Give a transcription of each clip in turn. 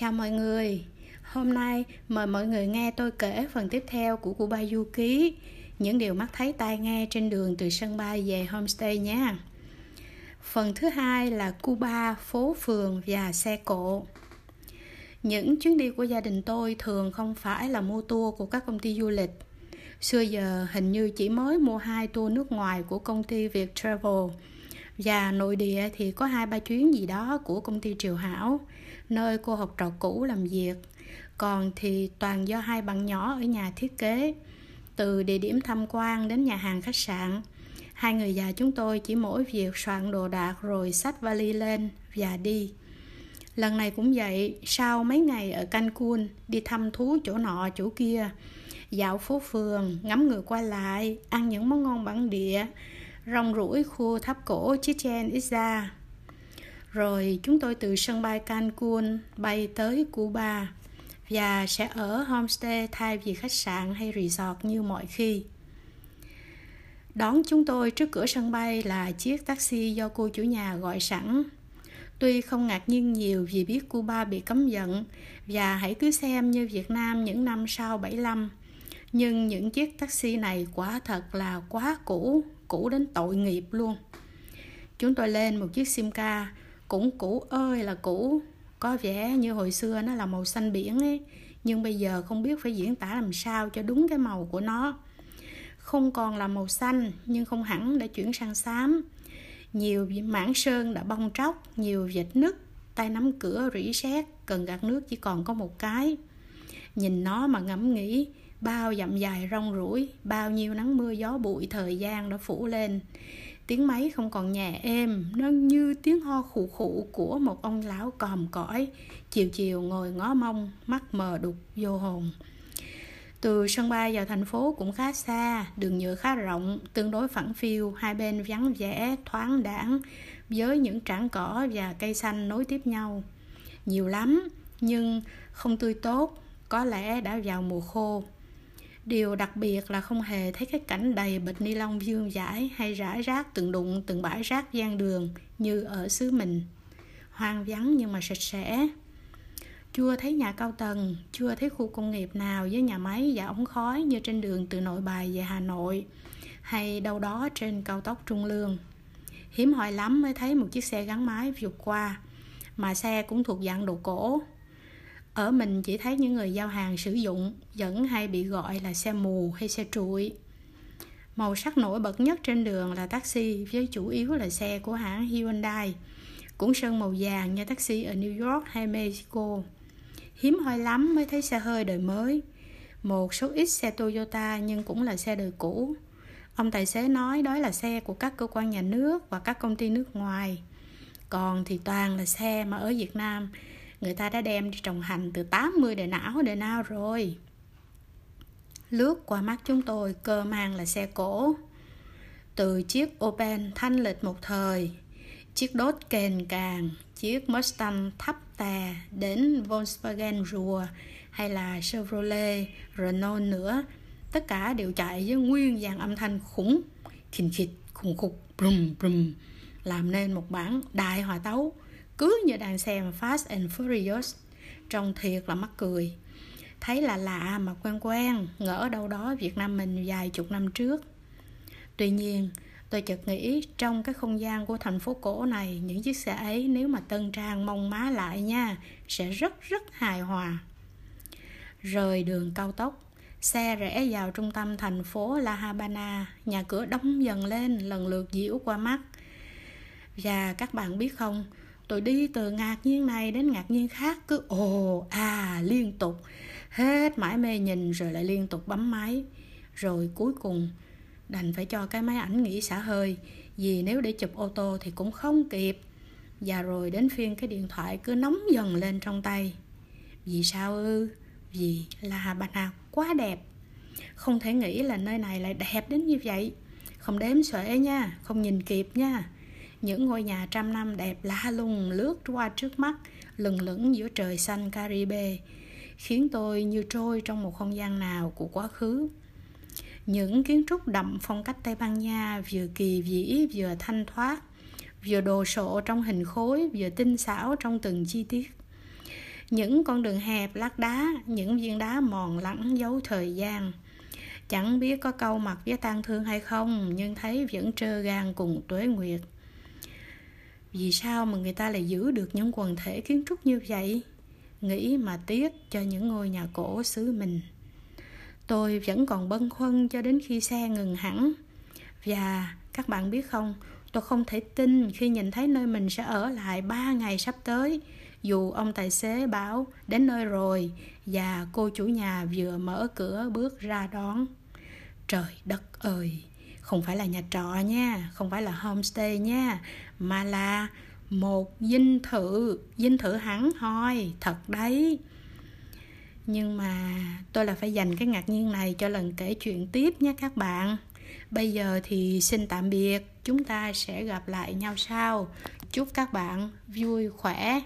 Chào mọi người, hôm nay mời mọi người nghe tôi kể phần tiếp theo của Cuba Du Ký Những điều mắt thấy tai nghe trên đường từ sân bay về homestay nhé. Phần thứ hai là Cuba, phố phường và xe cộ. Những chuyến đi của gia đình tôi thường không phải là mua tour của các công ty du lịch. Xưa giờ hình như chỉ mới mua hai tour nước ngoài của công ty Việt Travel và nội địa thì có hai, ba chuyến gì đó của công ty Triều Hảo, nơi cô học trò cũ làm việc. Còn thì toàn do hai bạn nhỏ ở nhà thiết kế, từ địa điểm tham quan đến nhà hàng khách sạn. Hai người già chúng tôi chỉ mỗi việc soạn đồ đạc rồi xách vali lên và đi. Lần này cũng vậy, sau mấy ngày ở Cancun, đi thăm thú chỗ nọ chỗ kia, dạo phố phường, ngắm người qua lại, ăn những món ngon bản địa rong ruổi khu tháp cổ Chichen Itza rồi chúng tôi từ sân bay Cancun bay tới Cuba và sẽ ở homestay thay vì khách sạn hay resort như mọi khi. Đón chúng tôi trước cửa sân bay là chiếc taxi do cô chủ nhà gọi sẵn. Tuy không ngạc nhiên nhiều vì biết Cuba bị cấm vận và hãy cứ xem như Việt Nam những năm sau 75. Nhưng những chiếc taxi này quả thật là quá cũ, cũ đến tội nghiệp luôn. Chúng tôi lên một chiếc sim ca, cũng cũ ơi là cũ, có vẻ như hồi xưa nó là màu xanh biển ấy, nhưng bây giờ không biết phải diễn tả làm sao cho đúng cái màu của nó. Không còn là màu xanh, nhưng không hẳn đã chuyển sang xám. Nhiều mảng sơn đã bong tróc, nhiều vệt nứt, tay nắm cửa rỉ sét, cần gạt nước chỉ còn có một cái. Nhìn nó mà ngẫm nghĩ bao dặm dài rong ruổi, bao nhiêu nắng mưa gió bụi thời gian đã phủ lên. Tiếng máy không còn nhẹ êm, nó như tiếng ho khụ khụ của một ông lão còm cõi, chiều chiều ngồi ngó mông, mắt mờ đục vô hồn. Từ sân bay vào thành phố cũng khá xa, đường nhựa khá rộng, tương đối phẳng phiu, hai bên vắng vẻ, thoáng đãng, với những trảng cỏ và cây xanh nối tiếp nhau. Nhiều lắm, nhưng không tươi tốt, có lẽ đã vào mùa khô. Điều đặc biệt là không hề thấy cái cảnh đầy bịch ni lông dương dãi hay rải rác từng đụng từng bãi rác gian đường như ở xứ mình. Hoang vắng nhưng mà sạch sẽ. Chưa thấy nhà cao tầng, chưa thấy khu công nghiệp nào với nhà máy và ống khói như trên đường từ nội bài về Hà Nội hay đâu đó trên cao tốc Trung Lương. Hiếm hoi lắm mới thấy một chiếc xe gắn máy vượt qua, mà xe cũng thuộc dạng đồ cổ, ở mình chỉ thấy những người giao hàng sử dụng, vẫn hay bị gọi là xe mù hay xe trụi. Màu sắc nổi bật nhất trên đường là taxi, với chủ yếu là xe của hãng Hyundai. Cũng sơn màu vàng như taxi ở New York hay Mexico. Hiếm hoi lắm mới thấy xe hơi đời mới. Một số ít xe Toyota nhưng cũng là xe đời cũ. Ông tài xế nói đó là xe của các cơ quan nhà nước và các công ty nước ngoài. Còn thì toàn là xe mà ở Việt Nam người ta đã đem đi trồng hành từ 80 đời não, đời nào rồi? Lướt qua mắt chúng tôi, cơ mang là xe cổ. Từ chiếc Opel thanh lịch một thời, chiếc đốt kền càng, chiếc Mustang thấp tà đến Volkswagen rùa hay là Chevrolet Renault nữa. Tất cả đều chạy với nguyên dàn âm thanh khủng khình khịch khủng khục brum brum làm nên một bản đại hòa tấu cứ như đang xem Fast and Furious. Trông thiệt là mắc cười. Thấy là lạ mà quen quen, ngỡ đâu đó Việt Nam mình vài chục năm trước. Tuy nhiên, tôi chợt nghĩ trong cái không gian của thành phố cổ này, những chiếc xe ấy nếu mà tân trang mong má lại nha, sẽ rất rất hài hòa. Rời đường cao tốc, xe rẽ vào trung tâm thành phố La Habana, nhà cửa đóng dần lên lần lượt diễu qua mắt. Và các bạn biết không tôi đi từ ngạc nhiên này đến ngạc nhiên khác, cứ ồ à liên tục. Hết mãi mê nhìn rồi lại liên tục bấm máy. Rồi cuối cùng, đành phải cho cái máy ảnh nghỉ xả hơi, vì nếu để chụp ô tô thì cũng không kịp. Và rồi đến phiên cái điện thoại cứ nóng dần lên trong tay. Vì sao ư? Vì là Habana à, quá đẹp. Không thể nghĩ là nơi này lại đẹp đến như vậy. Không đếm xuể nha, không nhìn kịp nha những ngôi nhà trăm năm đẹp lạ lùng lướt qua trước mắt, lừng lững giữa trời xanh Caribe, khiến tôi như trôi trong một không gian nào của quá khứ. Những kiến trúc đậm phong cách Tây Ban Nha vừa kỳ vĩ vừa thanh thoát, vừa đồ sộ trong hình khối, vừa tinh xảo trong từng chi tiết. Những con đường hẹp lát đá, những viên đá mòn lẳng dấu thời gian. Chẳng biết có câu mặt với tang thương hay không, nhưng thấy vẫn trơ gan cùng tuế nguyệt vì sao mà người ta lại giữ được những quần thể kiến trúc như vậy? Nghĩ mà tiếc cho những ngôi nhà cổ xứ mình. Tôi vẫn còn bâng khuâng cho đến khi xe ngừng hẳn. Và các bạn biết không, tôi không thể tin khi nhìn thấy nơi mình sẽ ở lại ba ngày sắp tới, dù ông tài xế báo đến nơi rồi và cô chủ nhà vừa mở cửa bước ra đón. Trời đất ơi, không phải là nhà trọ nha, không phải là homestay nha mà là một dinh thự dinh thự hẳn hoi, thật đấy. Nhưng mà tôi là phải dành cái ngạc nhiên này cho lần kể chuyện tiếp nhé các bạn. Bây giờ thì xin tạm biệt. Chúng ta sẽ gặp lại nhau sau. Chúc các bạn vui khỏe.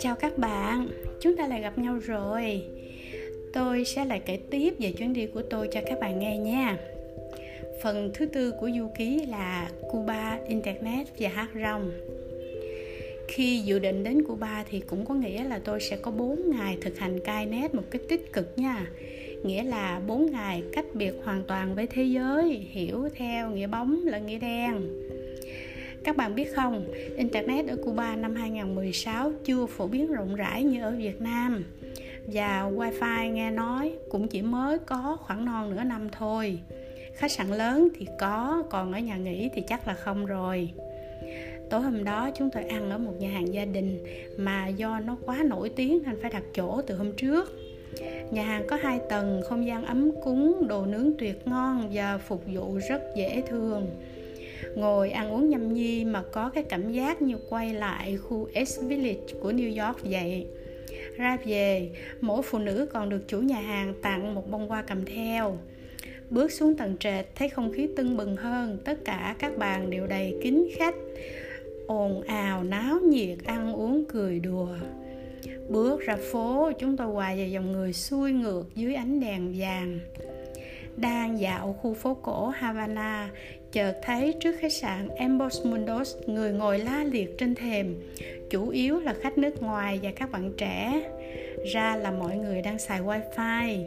Chào các bạn. Chúng ta lại gặp nhau rồi tôi sẽ lại kể tiếp về chuyến đi của tôi cho các bạn nghe nha. Phần thứ tư của du ký là cuba internet và hát rong. Khi dự định đến Cuba thì cũng có nghĩa là tôi sẽ có 4 ngày thực hành cai nét một cách tích cực nha. Nghĩa là 4 ngày cách biệt hoàn toàn với thế giới hiểu theo nghĩa bóng là nghĩa đen. Các bạn biết không, Internet ở Cuba năm 2016 chưa phổ biến rộng rãi như ở Việt Nam. Và Wi-Fi nghe nói cũng chỉ mới có khoảng non nửa năm thôi. Khách sạn lớn thì có, còn ở nhà nghỉ thì chắc là không rồi. Tối hôm đó chúng tôi ăn ở một nhà hàng gia đình mà do nó quá nổi tiếng nên phải đặt chỗ từ hôm trước. Nhà hàng có hai tầng không gian ấm cúng đồ nướng tuyệt ngon và phục vụ rất dễ thương. Ngồi ăn uống nhâm nhi mà có cái cảm giác như quay lại khu S Village của New York vậy ra về. Mỗi phụ nữ còn được chủ nhà hàng tặng một bông hoa cầm theo. Bước xuống tầng trệt, thấy không khí tưng bừng hơn. Tất cả các bàn đều đầy kín khách. Ồn ào, náo nhiệt, ăn uống cười đùa. Bước ra phố, chúng tôi hòa vào dòng người xuôi ngược dưới ánh đèn vàng. Đang dạo khu phố cổ Havana chợt thấy trước khách sạn Embos Mundos người ngồi la liệt trên thềm. Chủ yếu là khách nước ngoài và các bạn trẻ. Ra là mọi người đang xài wifi.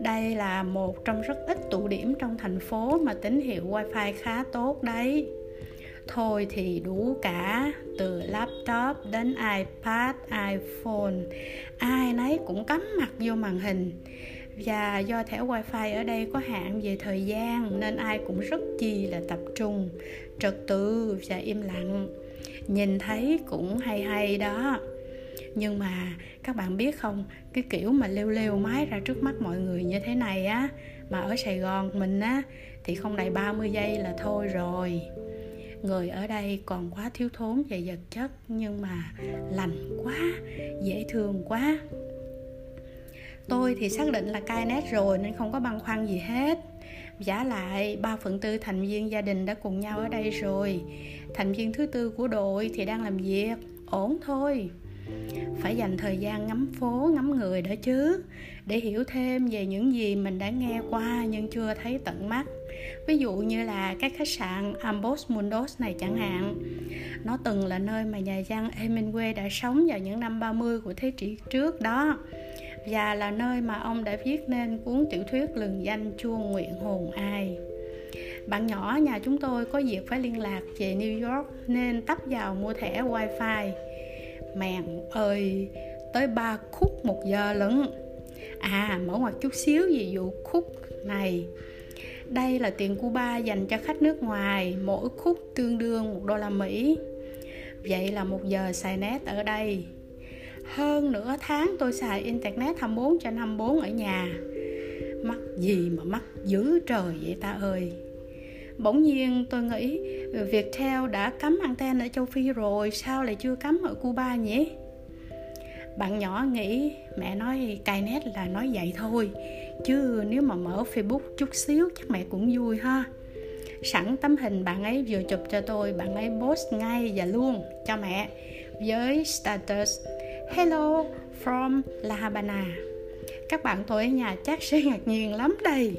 Đây là một trong rất ít tụ điểm trong thành phố mà tín hiệu wifi khá tốt đấy. Thôi thì đủ cả, từ laptop đến ipad, iphone. Ai nấy cũng cắm mặt vô màn hình và do thẻ wifi ở đây có hạn về thời gian, nên ai cũng rất chi là tập trung, trật tự và im lặng. Nhìn thấy cũng hay hay đó. Nhưng mà các bạn biết không, cái kiểu mà leo leo mái ra trước mắt mọi người như thế này á, mà ở Sài Gòn mình á, thì không đầy 30 giây là thôi rồi. Người ở đây còn quá thiếu thốn về vật chất, nhưng mà lành quá, dễ thương quá tôi thì xác định là cai nét rồi nên không có băn khoăn gì hết. Giả lại, ba phần tư, thành viên gia đình đã cùng nhau ở đây rồi. Thành viên thứ tư của đội thì đang làm việc. Ổn thôi. Phải dành thời gian ngắm phố, ngắm người đó chứ. Để hiểu thêm về những gì mình đã nghe qua nhưng chưa thấy tận mắt. Ví dụ như là các khách sạn Ambos Mundos này chẳng hạn. Nó từng là nơi mà nhà văn Hemingway đã sống vào những năm 30 của thế kỷ trước đó và là nơi mà ông đã viết nên cuốn tiểu thuyết lừng danh chuông nguyện hồn ai. Bạn nhỏ nhà chúng tôi có việc phải liên lạc về New York nên tấp vào mua thẻ wifi. Mèn ơi, tới ba khúc một giờ lận. À mở ngoặt chút xíu về vụ khúc này. Đây là tiền Cuba dành cho khách nước ngoài, mỗi khúc tương đương một đô la Mỹ. Vậy là một giờ xài nét ở đây hơn nửa tháng tôi xài internet 24 trên 24 ở nhà. Mắc gì mà mắc dữ trời vậy ta ơi. Bỗng nhiên tôi nghĩ Viettel đã cấm anten ở châu Phi rồi, sao lại chưa cấm ở Cuba nhỉ? Bạn nhỏ nghĩ, mẹ nói cài nét là nói vậy thôi, chứ nếu mà mở Facebook chút xíu chắc mẹ cũng vui ha. Sẵn tấm hình bạn ấy vừa chụp cho tôi, bạn ấy post ngay và luôn, cho mẹ, với status hello from La Habana. Các bạn tôi ở nhà chắc sẽ ngạc nhiên lắm đây.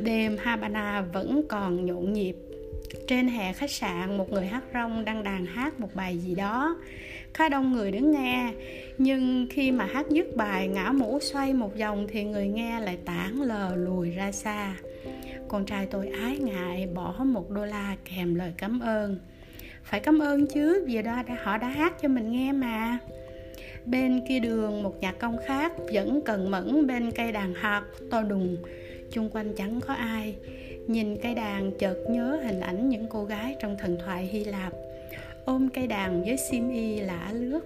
Đêm Habana vẫn còn nhộn nhịp. Trên hè khách sạn, một người hát rong đang đàn hát một bài gì đó. Khá đông người đứng nghe, nhưng khi mà hát dứt bài, ngã mũ xoay một vòng thì người nghe lại tản lờ lùi ra xa. Con trai tôi ái ngại bỏ một đô la kèm lời cảm ơn. Phải cảm ơn chứ, vì đó họ đã hát cho mình nghe mà bên kia đường một nhà công khác, vẫn cần mẫn bên cây đàn hạt, to đùng. Chung quanh chẳng có ai. Nhìn cây đàn chợt nhớ hình ảnh những cô gái trong thần thoại hy lạp. Ôm cây đàn với sim y lả lướt.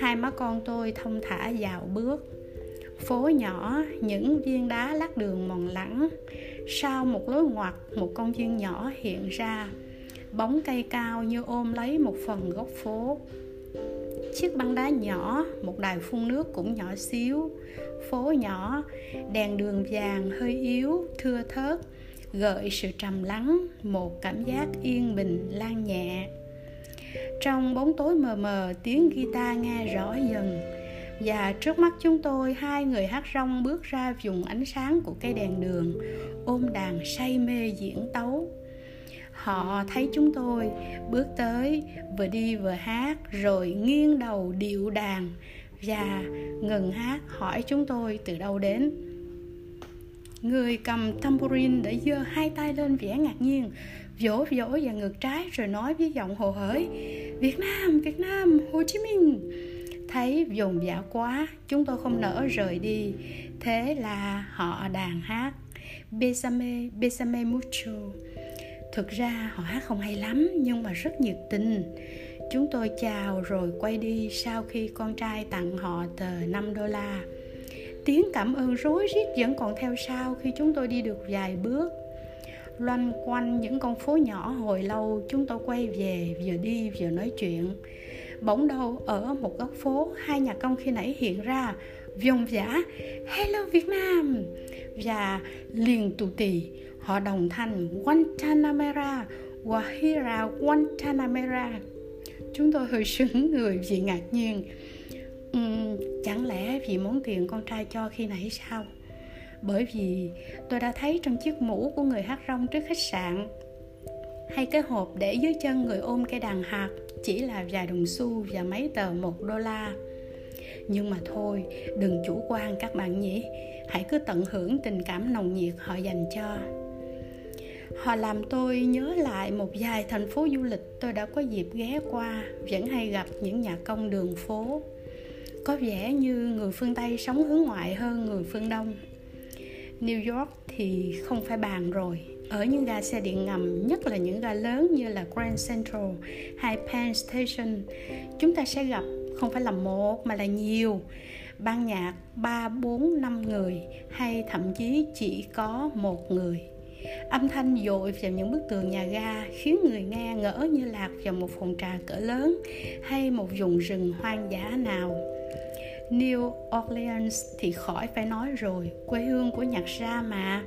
Hai má con tôi thông thả dạo bước. Phố nhỏ, những viên đá lát đường mòn lẳng. Sau một lối ngoặt, một công viên nhỏ hiện ra. Bóng cây cao như ôm lấy một phần góc phố chiếc băng đá nhỏ, một đài phun nước cũng nhỏ xíu, phố nhỏ, đèn đường vàng hơi yếu, thưa thớt, gợi sự trầm lắng, một cảm giác yên bình, lan nhẹ. Trong bóng tối mờ mờ, tiếng guitar nghe rõ dần, và trước mắt chúng tôi, hai người hát rong bước ra vùng ánh sáng của cây đèn đường, ôm đàn say mê diễn tấu họ thấy chúng tôi bước tới vừa đi vừa hát, rồi nghiêng đầu điệu đàn và ngừng hát, hỏi chúng tôi từ đâu đến. Người cầm tambourine đã giơ hai tay lên vẻ ngạc nhiên, vỗ vỗ và ngược trái rồi nói với giọng hồ hởi, việt nam việt nam, hồ chí minh. Thấy dồn dã quá, chúng tôi không nỡ rời đi. Thế là họ đàn hát, besame besame mucho thực ra họ hát không hay lắm, nhưng mà rất nhiệt tình. Chúng tôi chào rồi quay đi sau khi con trai tặng họ tờ 5 đô la. Tiếng cảm ơn rối rít vẫn còn theo sau khi chúng tôi đi được vài bước. Loanh quanh những con phố nhỏ hồi lâu, chúng tôi quay về, vừa đi vừa nói chuyện. Bỗng đâu ở một góc phố, hai nhà công khi nãy hiện ra, vòng vã, hello việt nam! Và liền tù tì họ đồng thanh guantanamera wahira guantanamera. Chúng tôi hơi sững người vì ngạc nhiên. Uhm, chẳng lẽ vì món tiền con trai cho khi nãy sao? Bởi vì tôi đã thấy trong chiếc mũ của người hát rong trước khách sạn. Hay cái hộp để dưới chân người ôm cây đàn hạt chỉ là vài đồng xu và mấy tờ một đô la. Nhưng mà thôi đừng chủ quan các bạn nhỉ. Hãy cứ tận hưởng tình cảm nồng nhiệt họ dành cho họ làm tôi nhớ lại một vài thành phố du lịch tôi đã có dịp ghé qua, vẫn hay gặp những nhà công đường phố. Có vẻ như người phương tây sống hướng ngoại hơn người phương đông. New york thì không phải bàn rồi. Ở những ga xe điện ngầm, nhất là những ga lớn như là grand central hay penn station, chúng ta sẽ gặp không phải là một mà là nhiều. Ban nhạc ba, bốn, năm người hay thậm chí chỉ có một người âm thanh dội vào những bức tường nhà ga khiến người nghe ngỡ như lạc vào một phòng trà cỡ lớn hay một vùng rừng hoang dã nào New Orleans thì khỏi phải nói rồi, quê hương của nhạc gia mà.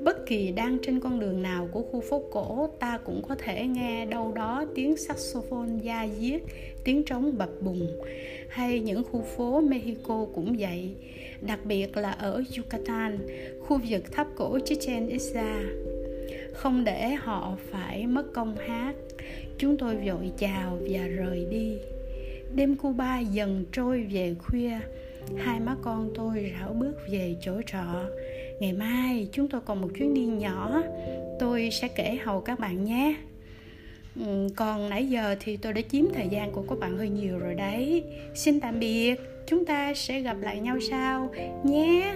Bất kỳ đang trên con đường nào của khu phố cổ, ta cũng có thể nghe đâu đó tiếng saxophone da diết, tiếng trống bập bùng. Hay những khu phố Mexico cũng vậy, đặc biệt là ở Yucatan, khu vực tháp cổ Chichen Itza. Không để họ phải mất công hát, chúng tôi vội chào và rời đi. Đêm Cuba dần trôi về khuya. Hai má con tôi rảo bước về chỗ trọ. Ngày mai chúng tôi còn một chuyến đi nhỏ. Tôi sẽ kể hầu các bạn nhé. Ừ, còn nãy giờ thì tôi đã chiếm thời gian của các bạn hơi nhiều rồi đấy. Xin tạm biệt chúng ta sẽ gặp lại nhau sau nhé.